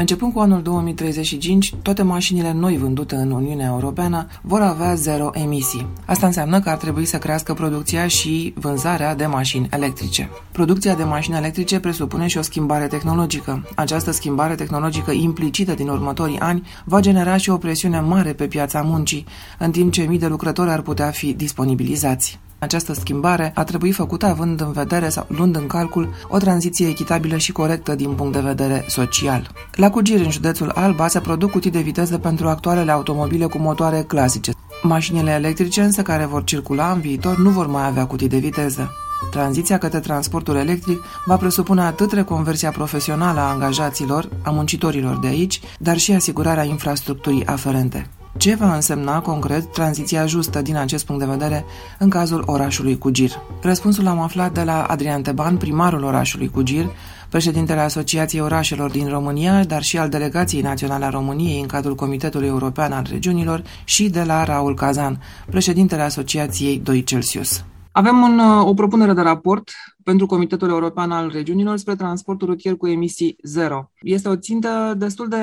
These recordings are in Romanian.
Începând cu anul 2035, toate mașinile noi vândute în Uniunea Europeană vor avea zero emisii. Asta înseamnă că ar trebui să crească producția și vânzarea de mașini electrice. Producția de mașini electrice presupune și o schimbare tehnologică. Această schimbare tehnologică implicită din următorii ani va genera și o presiune mare pe piața muncii, în timp ce mii de lucrători ar putea fi disponibilizați. Această schimbare a trebuit făcută având în vedere sau luând în calcul o tranziție echitabilă și corectă din punct de vedere social. La Cugir, în județul Alba, se produc cutii de viteză pentru actualele automobile cu motoare clasice. Mașinile electrice însă care vor circula în viitor nu vor mai avea cutii de viteză. Tranziția către transportul electric va presupune atât reconversia profesională a angajaților, a muncitorilor de aici, dar și asigurarea infrastructurii aferente. Ce va însemna concret tranziția justă din acest punct de vedere în cazul orașului Cugir? Răspunsul am aflat de la Adrian Teban, primarul orașului Cugir, președintele Asociației Orașelor din România, dar și al Delegației Naționale a României în cadrul Comitetului European al Regiunilor și de la Raul Cazan, președintele Asociației 2 Celsius. Avem un, o propunere de raport pentru Comitetul European al Regiunilor spre transportul rutier cu emisii zero. Este o țintă destul de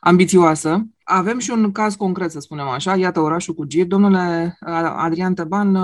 ambițioasă. Avem și un caz concret, să spunem așa. Iată orașul cu Gir. Domnule Adrian Tăban,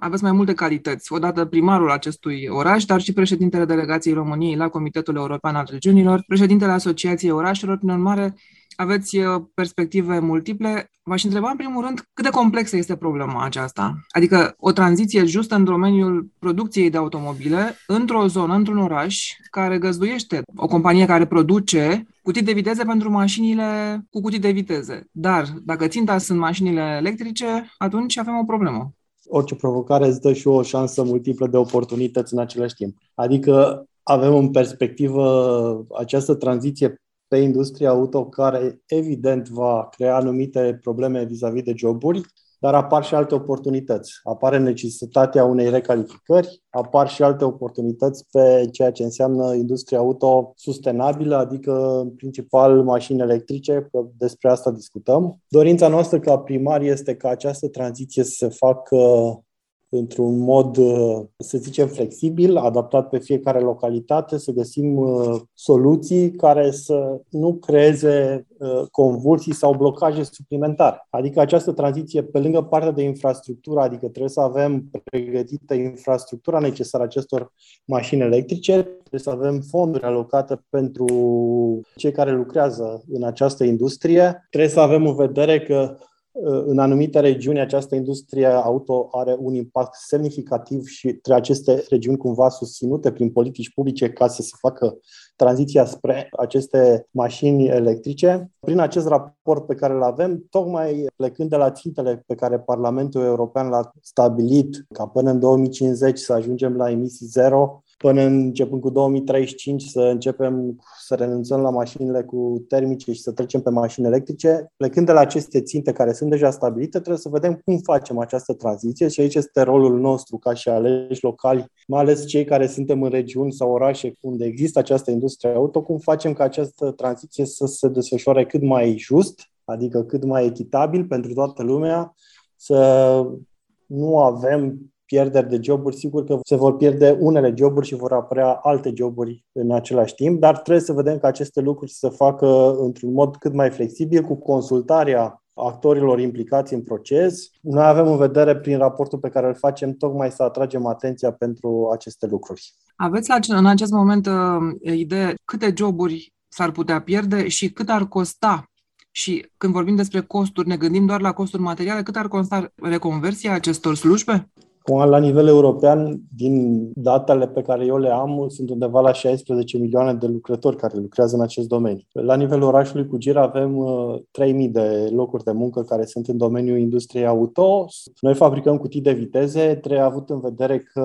aveți mai multe calități. Odată primarul acestui oraș, dar și președintele delegației României la Comitetul European al Regiunilor, președintele Asociației Orașelor. Prin urmare, aveți uh, perspective multiple. V-aș întreba, în primul rând, cât de complexă este problema aceasta? Adică o tranziție justă în domeniul producției de automobile într-o zonă, într-un oraș care găzduiește o companie care produce cutii de viteze pentru mașinile cu cutii de viteze. Dar dacă ținta sunt mașinile electrice, atunci avem o problemă. Orice provocare îți dă și o șansă multiplă de oportunități în același timp. Adică avem în perspectivă această tranziție pe industria auto care evident va crea anumite probleme vis-a-vis de joburi, dar apar și alte oportunități. Apare necesitatea unei recalificări, apar și alte oportunități pe ceea ce înseamnă industria auto sustenabilă, adică în principal mașini electrice, că despre asta discutăm. Dorința noastră ca primari este ca această tranziție să se facă într-un mod, uh, să zicem, flexibil, adaptat pe fiecare localitate, să găsim uh, soluții care să nu creeze uh, convulsii sau blocaje suplimentare. Adică această tranziție, pe lângă partea de infrastructură, adică trebuie să avem pregătită infrastructura necesară acestor mașini electrice, trebuie să avem fonduri alocate pentru cei care lucrează în această industrie, trebuie să avem în vedere că în anumite regiuni această industrie auto are un impact semnificativ și trebuie aceste regiuni cumva susținute prin politici publice ca să se facă tranziția spre aceste mașini electrice. Prin acest raport pe care îl avem, tocmai plecând de la țintele pe care Parlamentul European l-a stabilit ca până în 2050 să ajungem la emisii zero, până începând cu 2035 să începem să renunțăm la mașinile cu termice și să trecem pe mașini electrice. Plecând de la aceste ținte care sunt deja stabilite, trebuie să vedem cum facem această tranziție și aici este rolul nostru ca și aleși locali, mai ales cei care suntem în regiuni sau orașe unde există această industrie auto, cum facem ca această tranziție să se desfășoare cât mai just, adică cât mai echitabil pentru toată lumea, să nu avem pierderi de joburi, sigur că se vor pierde unele joburi și vor apărea alte joburi în același timp, dar trebuie să vedem că aceste lucruri se facă într-un mod cât mai flexibil, cu consultarea actorilor implicați în proces. Noi avem în vedere, prin raportul pe care îl facem, tocmai să atragem atenția pentru aceste lucruri. Aveți în acest moment uh, idee câte joburi s-ar putea pierde și cât ar costa și când vorbim despre costuri, ne gândim doar la costuri materiale, cât ar costa reconversia acestor slujbe? La nivel european, din datele pe care eu le am, sunt undeva la 16 milioane de lucrători care lucrează în acest domeniu. La nivelul orașului Cugir avem 3.000 uh, de locuri de muncă care sunt în domeniul industriei auto. Noi fabricăm cutii de viteze. Trebuie avut în vedere că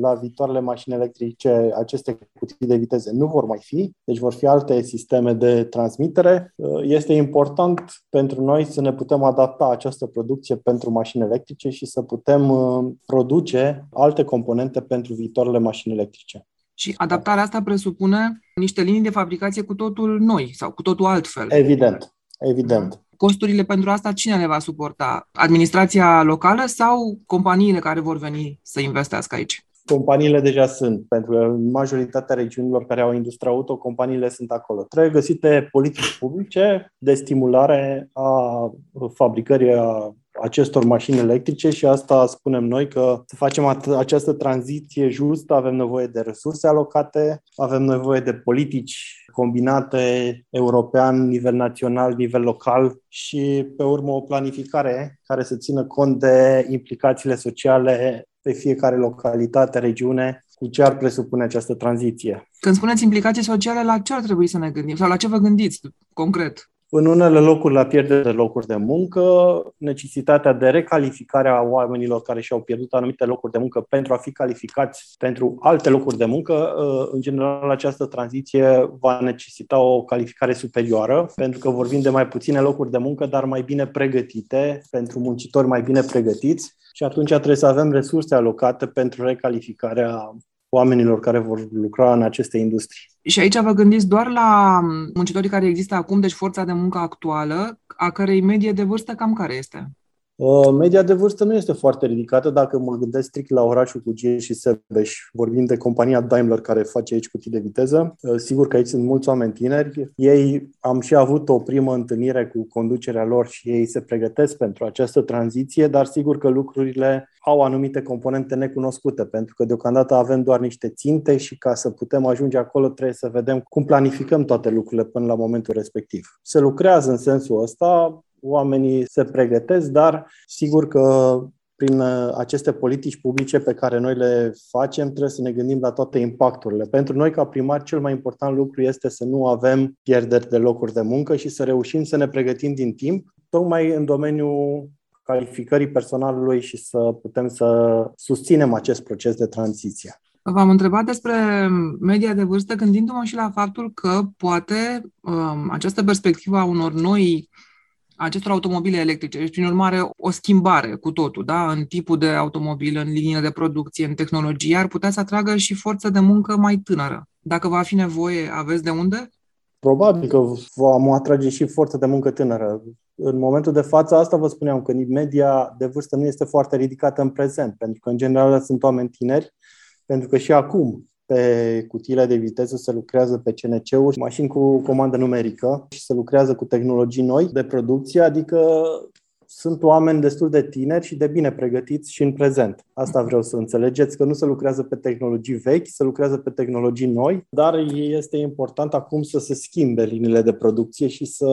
la viitoarele mașini electrice aceste cutii de viteze nu vor mai fi, deci vor fi alte sisteme de transmitere. Uh, este important pentru noi să ne putem adapta această producție pentru mașini electrice și să putem produce uh, produce alte componente pentru viitoarele mașini electrice. Și adaptarea asta presupune niște linii de fabricație cu totul noi sau cu totul altfel. Evident, evident. Costurile pentru asta cine le va suporta? Administrația locală sau companiile care vor veni să investească aici? companiile deja sunt, pentru că în majoritatea regiunilor care au industria auto, companiile sunt acolo. Trebuie găsite politici publice de stimulare a fabricării a acestor mașini electrice și asta spunem noi că să facem această tranziție justă avem nevoie de resurse alocate, avem nevoie de politici combinate european, nivel național, nivel local și pe urmă o planificare care să țină cont de implicațiile sociale pe fiecare localitate, regiune, cu ce ar presupune această tranziție. Când spuneți implicații sociale, la ce ar trebui să ne gândim sau la ce vă gândiți concret? În unele locuri la pierdere de locuri de muncă, necesitatea de recalificare a oamenilor care și-au pierdut anumite locuri de muncă pentru a fi calificați pentru alte locuri de muncă, uh, în general această tranziție va necesita o calificare superioară, pentru că vorbim de mai puține locuri de muncă, dar mai bine pregătite, pentru muncitori mai bine pregătiți și atunci trebuie să avem resurse alocate pentru recalificarea oamenilor care vor lucra în aceste industrii. Și aici vă gândiți doar la muncitorii care există acum, deci forța de muncă actuală, a cărei medie de vârstă cam care este? Media de vârstă nu este foarte ridicată dacă mă gândesc strict la orașul cu G și Sebeș. Vorbim de compania Daimler care face aici cutii de viteză. Sigur că aici sunt mulți oameni tineri. Ei am și avut o primă întâlnire cu conducerea lor și ei se pregătesc pentru această tranziție, dar sigur că lucrurile au anumite componente necunoscute, pentru că deocamdată avem doar niște ținte și ca să putem ajunge acolo trebuie să vedem cum planificăm toate lucrurile până la momentul respectiv. Se lucrează în sensul ăsta, oamenii se pregătesc, dar sigur că prin uh, aceste politici publice pe care noi le facem, trebuie să ne gândim la toate impacturile. Pentru noi, ca primar, cel mai important lucru este să nu avem pierderi de locuri de muncă și să reușim să ne pregătim din timp, tocmai în domeniul calificării personalului și să putem să susținem acest proces de tranziție. V-am întrebat despre media de vârstă, gândindu-mă și la faptul că poate um, această perspectivă a unor noi acestor automobile electrice. Deci, prin urmare, o schimbare cu totul, da? în tipul de automobil, în linie de producție, în tehnologie, ar putea să atragă și forță de muncă mai tânără. Dacă va fi nevoie, aveți de unde? Probabil că vom atrage și forță de muncă tânără. În momentul de față, asta vă spuneam, că media de vârstă nu este foarte ridicată în prezent, pentru că, în general, sunt oameni tineri, pentru că și acum pe cutiile de viteză se lucrează pe CNC-uri, mașini cu comandă numerică și se lucrează cu tehnologii noi de producție, adică sunt oameni destul de tineri și de bine pregătiți și în prezent. Asta vreau să înțelegeți, că nu se lucrează pe tehnologii vechi, se lucrează pe tehnologii noi, dar este important acum să se schimbe liniile de producție și să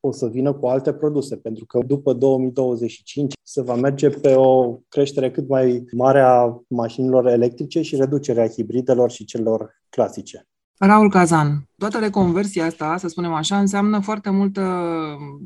o să vină cu alte produse, pentru că după 2025 se va merge pe o creștere cât mai mare a mașinilor electrice și reducerea hibridelor și celor clasice. Raul Cazan, toată reconversia asta, să spunem așa, înseamnă foarte multă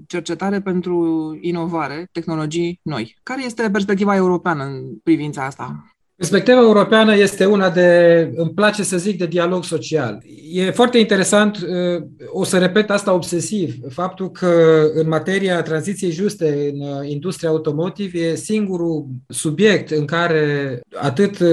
cercetare pentru inovare, tehnologii noi. Care este perspectiva europeană în privința asta? Perspectiva europeană este una de, îmi place să zic, de dialog social. E foarte interesant, uh, o să repet asta obsesiv, faptul că în materia tranziției juste în uh, industria automotive e singurul subiect în care atât uh,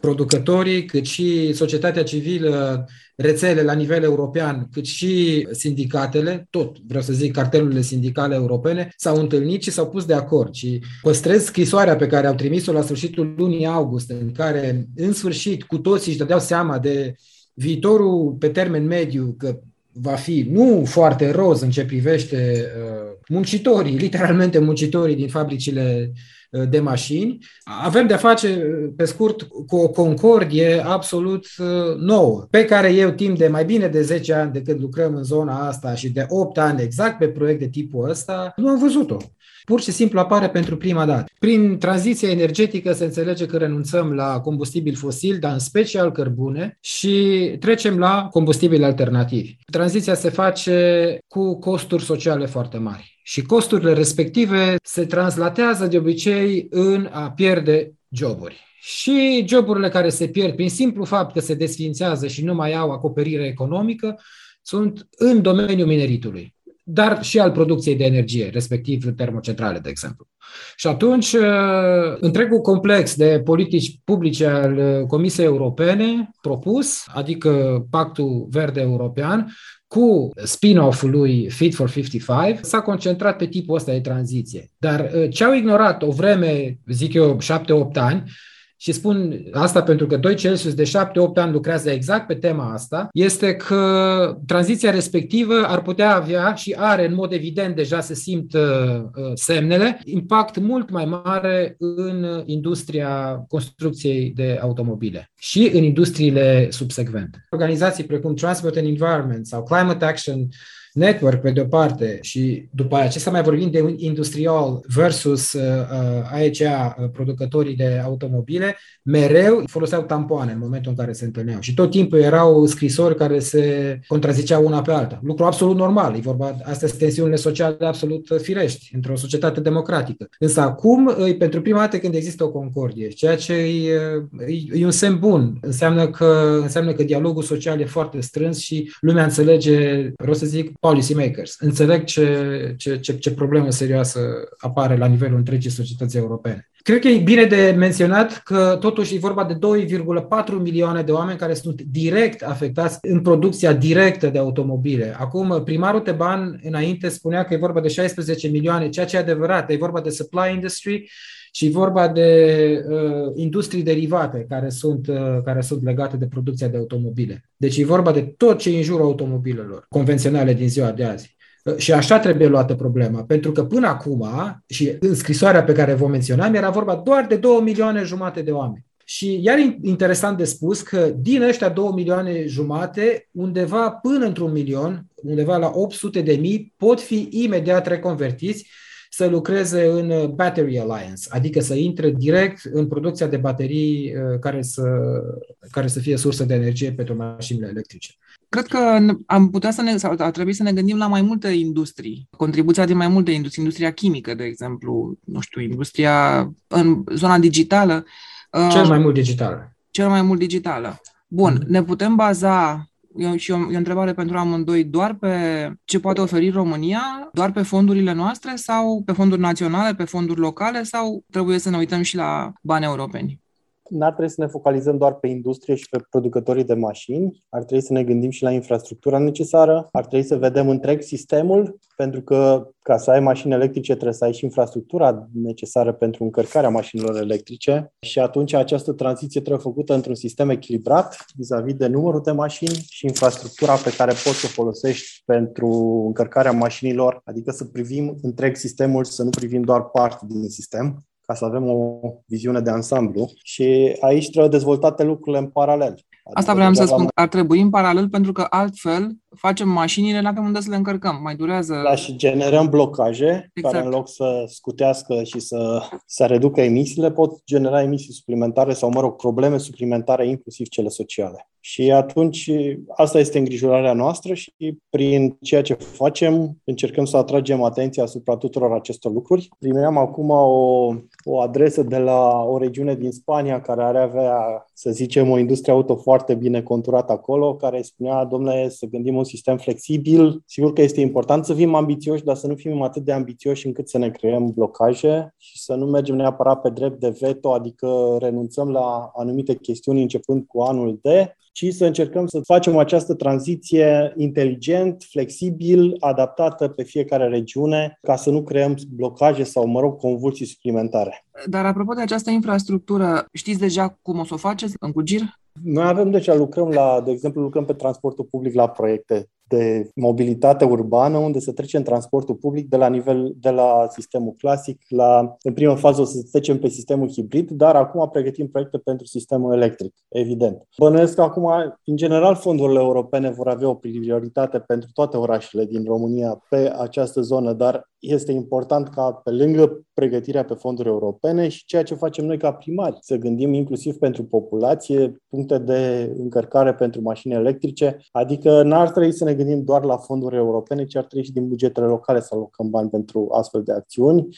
producătorii cât și societatea civilă rețele la nivel european, cât și sindicatele, tot vreau să zic cartelurile sindicale europene, s-au întâlnit și s-au pus de acord. Și păstrez scrisoarea pe care au trimis-o la sfârșitul lunii august, în care, în sfârșit, cu toții își dădeau seama de viitorul pe termen mediu, că va fi nu foarte roz în ce privește uh, muncitorii, literalmente muncitorii din fabricile Uh, de mașini. Avem de-a face, uh, pe scurt, cu o concordie absolut uh, nouă, pe care eu timp de mai bine de 10 ani de când lucrăm în zona asta și de 8 ani exact pe proiect de tipul ăsta, nu am văzut-o. Pur și simplu apare pentru prima dată. Prin tranziția energetică se înțelege că renunțăm la combustibil fosil, dar în special cărbune, și trecem la combustibili alternativi. Tranziția se face cu costuri sociale foarte mari și costurile respective se translatează de obicei în a pierde joburi. Și joburile care se pierd prin simplu fapt că se desfințează și nu mai au acoperire economică sunt în domeniul mineritului, dar și al producției de energie, respectiv termocentrale, de exemplu. Și atunci, uh, întregul complex de politici publice al uh, Comisiei Europene propus, adică Pactul Verde European, cu spin-off-ul lui Fit for 55, s-a concentrat pe tipul ăsta de tranziție. Dar uh, ce au ignorat o vreme, zic eu, 7-8 ani, și spun asta pentru că 2 Celsius de 7-8 ani lucrează exact pe tema asta, este că tranziția respectivă ar putea avea și are în mod evident deja se simt uh, uh, semnele, impact mult mai mare în industria construcției de automobile și în industriile subsecvente. Organizații precum Transport and Environment sau Climate Action network pe de-o parte și după aceea să mai vorbim de industrial versus uh, uh AECA, uh, producătorii de automobile, mereu foloseau tampoane în momentul în care se întâlneau și tot timpul erau scrisori care se contraziceau una pe alta. Lucru absolut normal, e vorba, astea sunt tensiunile sociale absolut firești într-o societate democratică. Însă acum, e pentru prima dată când există o concordie, ceea ce e, e, e un semn bun, înseamnă că, înseamnă că dialogul social e foarte strâns și lumea înțelege, vreau să zic, policymakers. Înțeleg ce, ce, ce, ce problemă serioasă apare la nivelul întregii societăți europene. Cred că e bine de menționat că totuși e vorba de 2,4 milioane de oameni care sunt direct afectați în producția directă de automobile. Acum, primarul Teban înainte spunea că e vorba de 16 milioane, ceea ce e adevărat, e vorba de supply industry și e vorba de uh, industrii derivate care sunt, uh, care sunt legate de producția de automobile. Deci e vorba de tot ce e în jurul automobilelor convenționale din ziua de azi. Uh, și așa trebuie luată problema, pentru că până acum, și în scrisoarea pe care vă menționam, era vorba doar de 2 milioane jumate de oameni. Și iar interesant de spus că din ăștia 2 milioane jumate, undeva până într-un milion, undeva la 800 de mii, pot fi imediat reconvertiți să lucreze în uh, Battery Alliance, adică să intre direct în producția de baterii uh, care să, care să fie sursă de energie pentru mașinile electrice. Cred că am putea să ne, sau ar trebui să ne gândim la mai multe industrii, contribuția din mai multe industrii, industria chimică, de exemplu, nu știu, industria în zona digitală. Cel mai mult digitală. Cel mai mult digitală. Bun, mm-hmm. ne putem baza eu, și o, e o întrebare pentru amândoi, doar pe ce poate oferi România, doar pe fondurile noastre sau pe fonduri naționale, pe fonduri locale? Sau trebuie să ne uităm și la bani europeni? N-ar trebui să ne focalizăm doar pe industrie și pe producătorii de mașini, ar trebui să ne gândim și la infrastructura necesară, ar trebui să vedem întreg sistemul, pentru că ca să ai mașini electrice trebuie să ai și infrastructura necesară pentru încărcarea mașinilor electrice. Și atunci această tranziție trebuie făcută într-un sistem echilibrat vis-a-vis de numărul de mașini și infrastructura pe care poți să o folosești pentru încărcarea mașinilor, adică să privim întreg sistemul și să nu privim doar parte din sistem ca să avem o viziune de ansamblu și aici trebuie dezvoltate lucrurile în paralel. Adică Asta vreau să spun, ar trebui în paralel pentru că altfel facem mașinile, nu avem unde să le încărcăm, mai durează... Da, și generăm blocaje exact. care în loc să scutească și să, să reducă emisiile, pot genera emisii suplimentare sau, mă rog, probleme suplimentare, inclusiv cele sociale. Și atunci asta este îngrijorarea noastră și prin ceea ce facem încercăm să atragem atenția asupra tuturor acestor lucruri. Primeam acum o, o adresă de la o regiune din Spania care are avea, să zicem, o industrie auto foarte bine conturată acolo, care spunea, domnule, să gândim un sistem flexibil. Sigur că este important să fim ambițioși, dar să nu fim atât de ambițioși încât să ne creăm blocaje și să nu mergem neapărat pe drept de veto, adică renunțăm la anumite chestiuni începând cu anul de, ci să încercăm să facem această tranziție inteligent, flexibil, adaptată pe fiecare regiune, ca să nu creăm blocaje sau, mă rog, convulsii suplimentare. Dar apropo de această infrastructură, știți deja cum o să o faceți în Cugir? Noi avem deja, lucrăm la, de exemplu, lucrăm pe transportul public la proiecte de mobilitate urbană, unde să trecem transportul public de la nivel de la sistemul clasic la, în prima fază o să trecem pe sistemul hibrid, dar acum pregătim proiecte pentru sistemul electric, evident. Bănuiesc că acum, în general, fondurile europene vor avea o prioritate pentru toate orașele din România pe această zonă, dar este important ca pe lângă pregătirea pe fonduri europene și ceea ce facem noi ca primari, să gândim inclusiv pentru populație, puncte de încărcare pentru mașini electrice, adică n-ar trebui să ne gândim doar la fonduri europene, ci ar trebui și din bugetele locale să alocăm bani pentru astfel de acțiuni.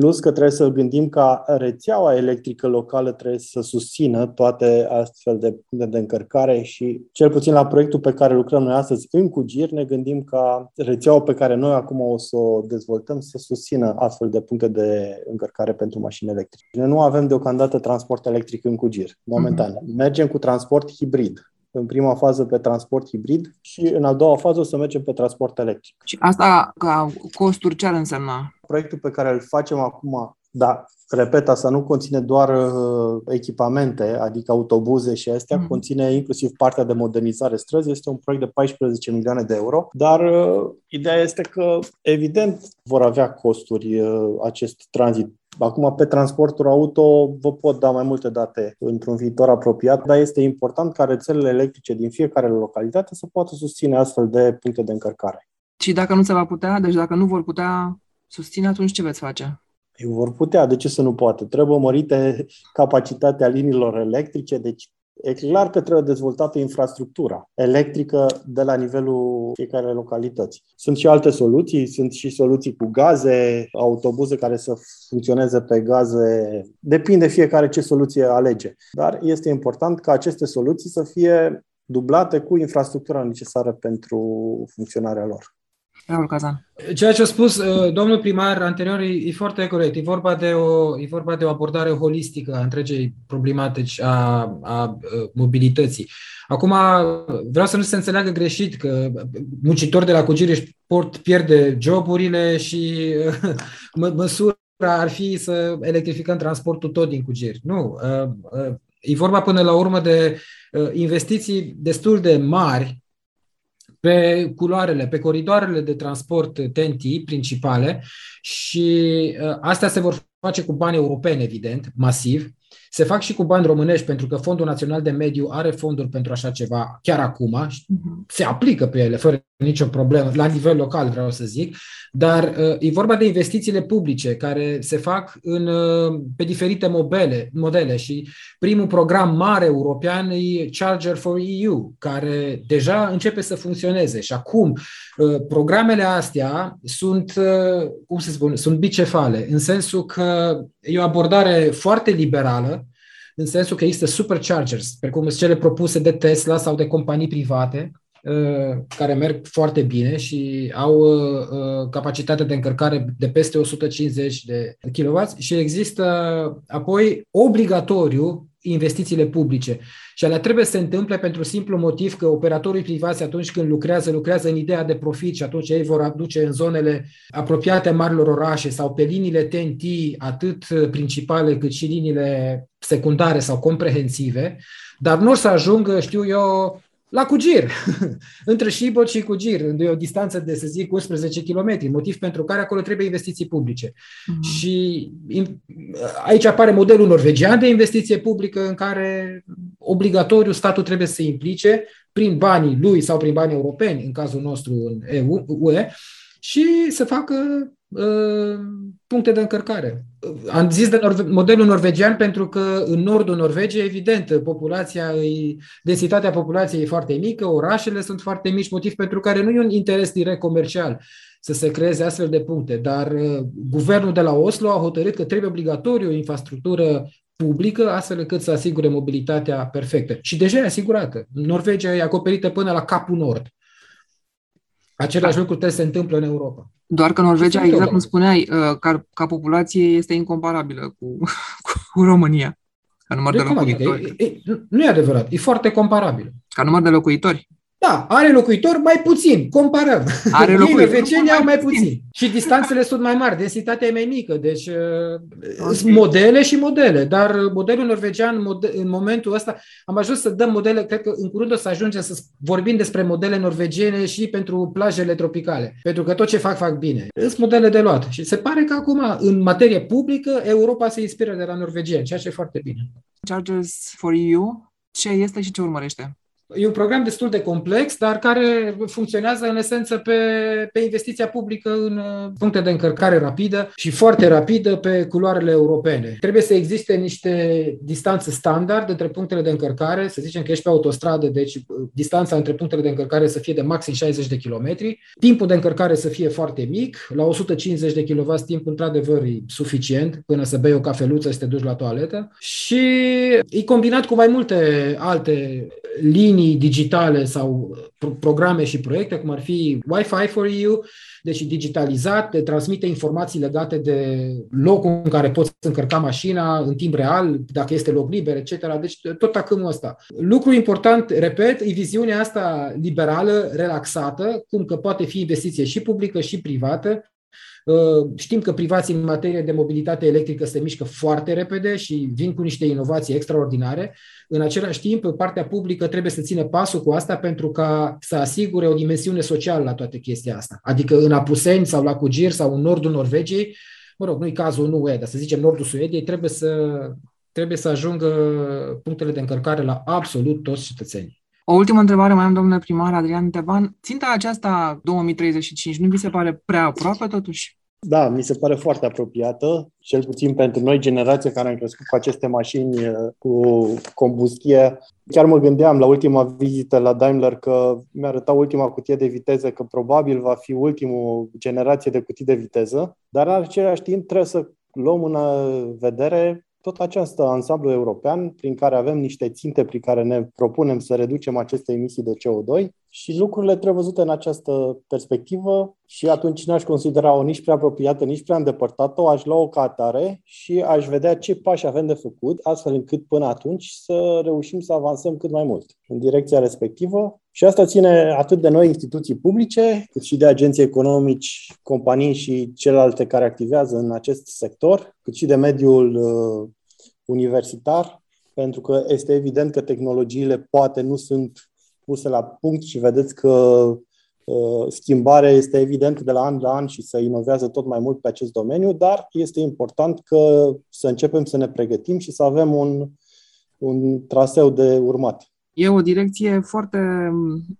Plus că trebuie să gândim ca rețeaua electrică locală trebuie să susțină toate astfel de puncte de încărcare și cel puțin la proiectul pe care lucrăm noi astăzi în Cugir ne gândim ca rețeaua pe care noi acum o să o dezvoltăm să susțină astfel de puncte de încărcare pentru mașini electrice. Noi nu avem deocamdată transport electric în Cugir, momentan. Uh-huh. Mergem cu transport hibrid în prima fază pe transport hibrid și în a doua fază o să mergem pe transport electric. Și asta ca costuri ce ar însemna? Proiectul pe care îl facem acum dar repet, asta nu conține doar uh, echipamente, adică autobuze și astea, mm. conține inclusiv partea de modernizare străzi. Este un proiect de 14 milioane de euro, dar uh, ideea este că, evident, vor avea costuri uh, acest tranzit. Acum, pe transportul auto, vă pot da mai multe date într-un viitor apropiat, dar este important ca rețelele electrice din fiecare localitate să poată susține astfel de puncte de încărcare. Și dacă nu se va putea, deci dacă nu vor putea susține, atunci ce veți face? Ei vor putea, de ce să nu poate? Trebuie mărite capacitatea liniilor electrice, deci e clar că trebuie dezvoltată infrastructura electrică de la nivelul fiecare localități. Sunt și alte soluții, sunt și soluții cu gaze, autobuze care să funcționeze pe gaze. Depinde fiecare ce soluție alege. Dar este important ca aceste soluții să fie dublate cu infrastructura necesară pentru funcționarea lor. Raul Cazan. Ceea ce a spus uh, domnul primar anterior e, e foarte corect. E vorba, de o, e vorba de o abordare holistică a întregei problematici a, a, a mobilității. Acum, vreau să nu se înțeleagă greșit că muncitori de la Cugiri își pot pierde joburile și mă, măsura ar fi să electrificăm transportul tot din Cugiri. Nu. Uh, uh, e vorba până la urmă de investiții destul de mari pe culoarele, pe coridoarele de transport TNT principale și uh, astea se vor face cu bani europeni, evident, masiv, se fac și cu bani românești, pentru că Fondul Național de Mediu are fonduri pentru așa ceva chiar acum, mhm. se aplică pe ele fără nicio problemă, la nivel local vreau să zic, dar uh, e vorba de investițiile publice care se fac în, uh, pe diferite modele, modele și primul program mare european e Charger for EU, care deja începe să funcționeze. Și acum uh, programele astea sunt, cum să spun, sunt bicefale, în sensul că e o abordare foarte liberală, în sensul că există superchargers, precum sunt cele propuse de Tesla sau de companii private, uh, care merg foarte bine și au uh, uh, capacitate de încărcare de peste 150 de kW și există apoi obligatoriu investițiile publice. Și alea trebuie să se întâmple pentru simplu motiv că operatorii privați atunci când lucrează, lucrează în ideea de profit și atunci ei vor aduce în zonele apropiate marilor orașe sau pe liniile TNT, atât principale cât și liniile secundare sau comprehensive, dar nu o să ajungă, știu eu, la Cugir, între Șibot și Cugir, unde e o distanță de, să zic, 11 km, motiv pentru care acolo trebuie investiții publice. Mm-hmm. Și aici apare modelul norvegian de investiție publică în care obligatoriu statul trebuie să se implice prin banii lui sau prin banii europeni, în cazul nostru în EU, UE, și să facă uh, puncte de încărcare. Am zis de norve- modelul norvegian pentru că în nordul Norvegiei, evident, populația, densitatea populației e foarte mică, orașele sunt foarte mici, motiv pentru care nu e un interes direct comercial să se creeze astfel de puncte, dar uh, guvernul de la Oslo a hotărât că trebuie obligatoriu o infrastructură publică, astfel încât să asigure mobilitatea perfectă. Și deja e asigurată. Norvegia e acoperită până la capul nord. Același da. lucru trebuie să se întâmplă în Europa. Doar că Norvegia, exact cum spuneai, uh, ca, ca populație este incomparabilă cu, cu România. Ca număr de, de adică? locuitori. Adică? E, e, nu e adevărat, e foarte comparabil. Ca număr de locuitori. Da, are locuitori mai puțin, comparăm. Are locuitori. Norvegienii au mai puțin. puțin. Și distanțele sunt mai mari, densitatea e mai mică. Deci uh, sunt modele și modele, dar modelul norvegian mode, în momentul ăsta am ajuns să dăm modele, cred că în curând o să ajungem să vorbim despre modele norvegiene și pentru plajele tropicale. Pentru că tot ce fac, fac bine. Sunt modele de luat. Și se pare că acum, în materie publică, Europa se inspiră de la norvegieni, ceea ce e foarte bine. Chargers for EU, ce este și ce urmărește? E un program destul de complex, dar care funcționează în esență pe, pe investiția publică în uh, puncte de încărcare rapidă și foarte rapidă pe culoarele europene. Trebuie să existe niște distanțe standard între punctele de încărcare, să zicem că ești pe autostradă, deci uh, distanța între punctele de încărcare să fie de maxim 60 de kilometri, timpul de încărcare să fie foarte mic, la 150 de kW timpul într-adevăr e suficient până să bei o cafeluță și te duci la toaletă și e combinat cu mai multe alte linii linii digitale sau programe și proiecte, cum ar fi Wi-Fi for You, deci digitalizat, de transmite informații legate de locul în care poți încărca mașina în timp real, dacă este loc liber, etc. Deci tot acâmul ăsta. Lucru important, repet, e viziunea asta liberală, relaxată, cum că poate fi investiție și publică și privată, Știm că privații în materie de mobilitate electrică se mișcă foarte repede și vin cu niște inovații extraordinare. În același timp, partea publică trebuie să țină pasul cu asta pentru ca să asigure o dimensiune socială la toate chestia asta. Adică în Apuseni sau la Cugir sau în nordul Norvegiei, mă rog, nu-i cazul, nu e, dar să zicem nordul Suediei, trebuie să, trebuie să ajungă punctele de încărcare la absolut toți cetățenii. O ultimă întrebare mai am, domnule primar Adrian Teban. Ținta aceasta 2035 nu vi se pare prea aproape totuși? Da, mi se pare foarte apropiată, cel puțin pentru noi, generația care am crescut cu aceste mașini cu combustie. Chiar mă gândeam la ultima vizită la Daimler că mi-a arătat ultima cutie de viteză, că probabil va fi ultimul generație de cutii de viteză, dar în același timp trebuie să luăm în vedere tot acest ansamblu european prin care avem niște ținte prin care ne propunem să reducem aceste emisii de CO2 și lucrurile trebuie văzute în această perspectivă și atunci n-aș considera-o nici prea apropiată, nici prea îndepărtată, o aș lua-o ca atare și aș vedea ce pași avem de făcut, astfel încât până atunci să reușim să avansăm cât mai mult în direcția respectivă. Și asta ține atât de noi instituții publice, cât și de agenții economici, companii și celelalte care activează în acest sector, cât și de mediul uh, universitar, pentru că este evident că tehnologiile poate nu sunt puse la punct și vedeți că uh, schimbarea este evident de la an la an și se inovează tot mai mult pe acest domeniu, dar este important că să începem să ne pregătim și să avem un, un traseu de urmat. E o direcție foarte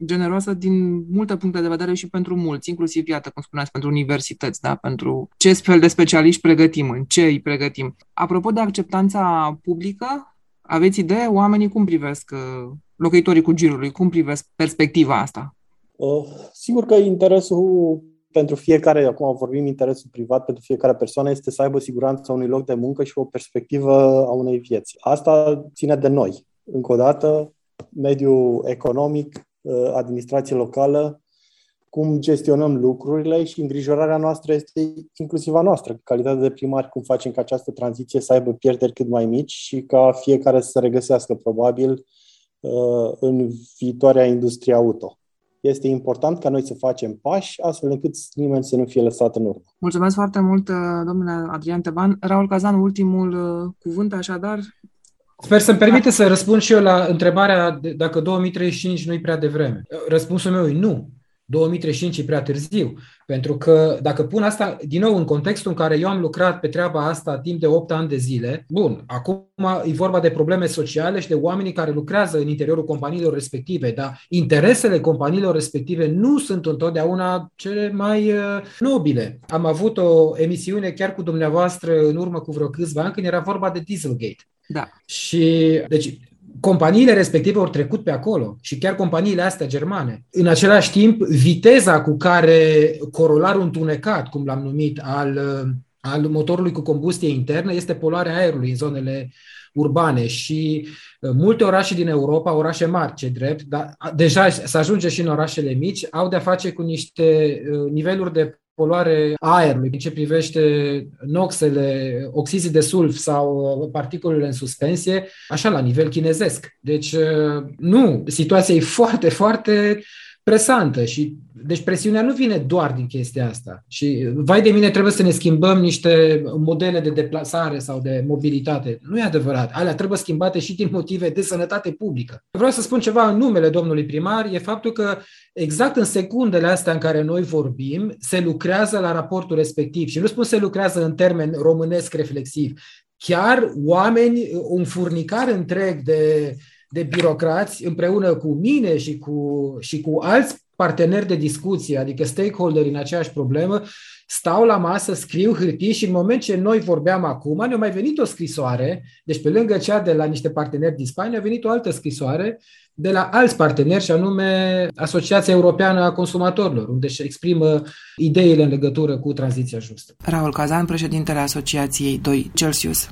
generoasă din multe puncte de vedere și pentru mulți, inclusiv, iată, cum spuneați, pentru universități, da? pentru ce fel de specialiști pregătim, în ce îi pregătim. Apropo de acceptanța publică, aveți idee oamenii cum privesc uh, locuitorii cu girului, cum privesc perspectiva asta? Uh, sigur că interesul pentru fiecare, acum vorbim interesul privat, pentru fiecare persoană este să aibă siguranța unui loc de muncă și o perspectivă a unei vieți. Asta ține de noi. Încă o dată, mediul economic, uh, administrație locală, cum gestionăm lucrurile și îngrijorarea noastră este inclusiv a noastră, calitatea de primari, cum facem ca această tranziție să aibă pierderi cât mai mici și ca fiecare să se regăsească probabil uh, în viitoarea industrie auto. Este important ca noi să facem pași astfel încât nimeni să nu fie lăsat în urmă. Mulțumesc foarte mult, uh, domnule Adrian Teban. Raul Cazan, ultimul cuvânt, așadar, Sper să-mi permite să răspund și eu la întrebarea dacă 2035 nu e prea devreme. Răspunsul meu e nu. 2035 e prea târziu. Pentru că dacă pun asta din nou în contextul în care eu am lucrat pe treaba asta timp de 8 ani de zile, bun, acum e vorba de probleme sociale și de oamenii care lucrează în interiorul companiilor respective, dar interesele companiilor respective nu sunt întotdeauna cele mai uh, nobile. Am avut o emisiune chiar cu dumneavoastră în urmă cu vreo câțiva ani când era vorba de Dieselgate. Da. Și, deci, companiile respective au trecut pe acolo și chiar companiile astea germane. În același timp, viteza cu care corolarul întunecat, cum l-am numit, al, al motorului cu combustie internă este poluarea aerului în zonele urbane și uh, multe orașe din Europa, orașe mari, ce drept, dar deja se ajunge și în orașele mici, au de-a face cu niște uh, niveluri de poluare a aerului, în ce privește noxele, oxizii de sulf sau uh, particulele în suspensie, așa la nivel chinezesc. Deci, uh, nu, situația e foarte, foarte presantă și deci presiunea nu vine doar din chestia asta. Și vai de mine trebuie să ne schimbăm niște modele de deplasare sau de mobilitate. Nu e adevărat. Alea trebuie schimbate și din motive de sănătate publică. Vreau să spun ceva în numele domnului primar, e faptul că exact în secundele astea în care noi vorbim, se lucrează la raportul respectiv. Și nu spun se lucrează în termen românesc reflexiv. Chiar oameni, un furnicar întreg de de birocrați împreună cu mine și cu, și cu alți parteneri de discuție, adică stakeholderi în aceeași problemă, stau la masă, scriu hârtii și în moment ce noi vorbeam acum, ne-a mai venit o scrisoare, deci pe lângă cea de la niște parteneri din Spania, a venit o altă scrisoare de la alți parteneri, și anume Asociația Europeană a Consumatorilor, unde își exprimă ideile în legătură cu tranziția justă. Raul Cazan, președintele Asociației 2 Celsius.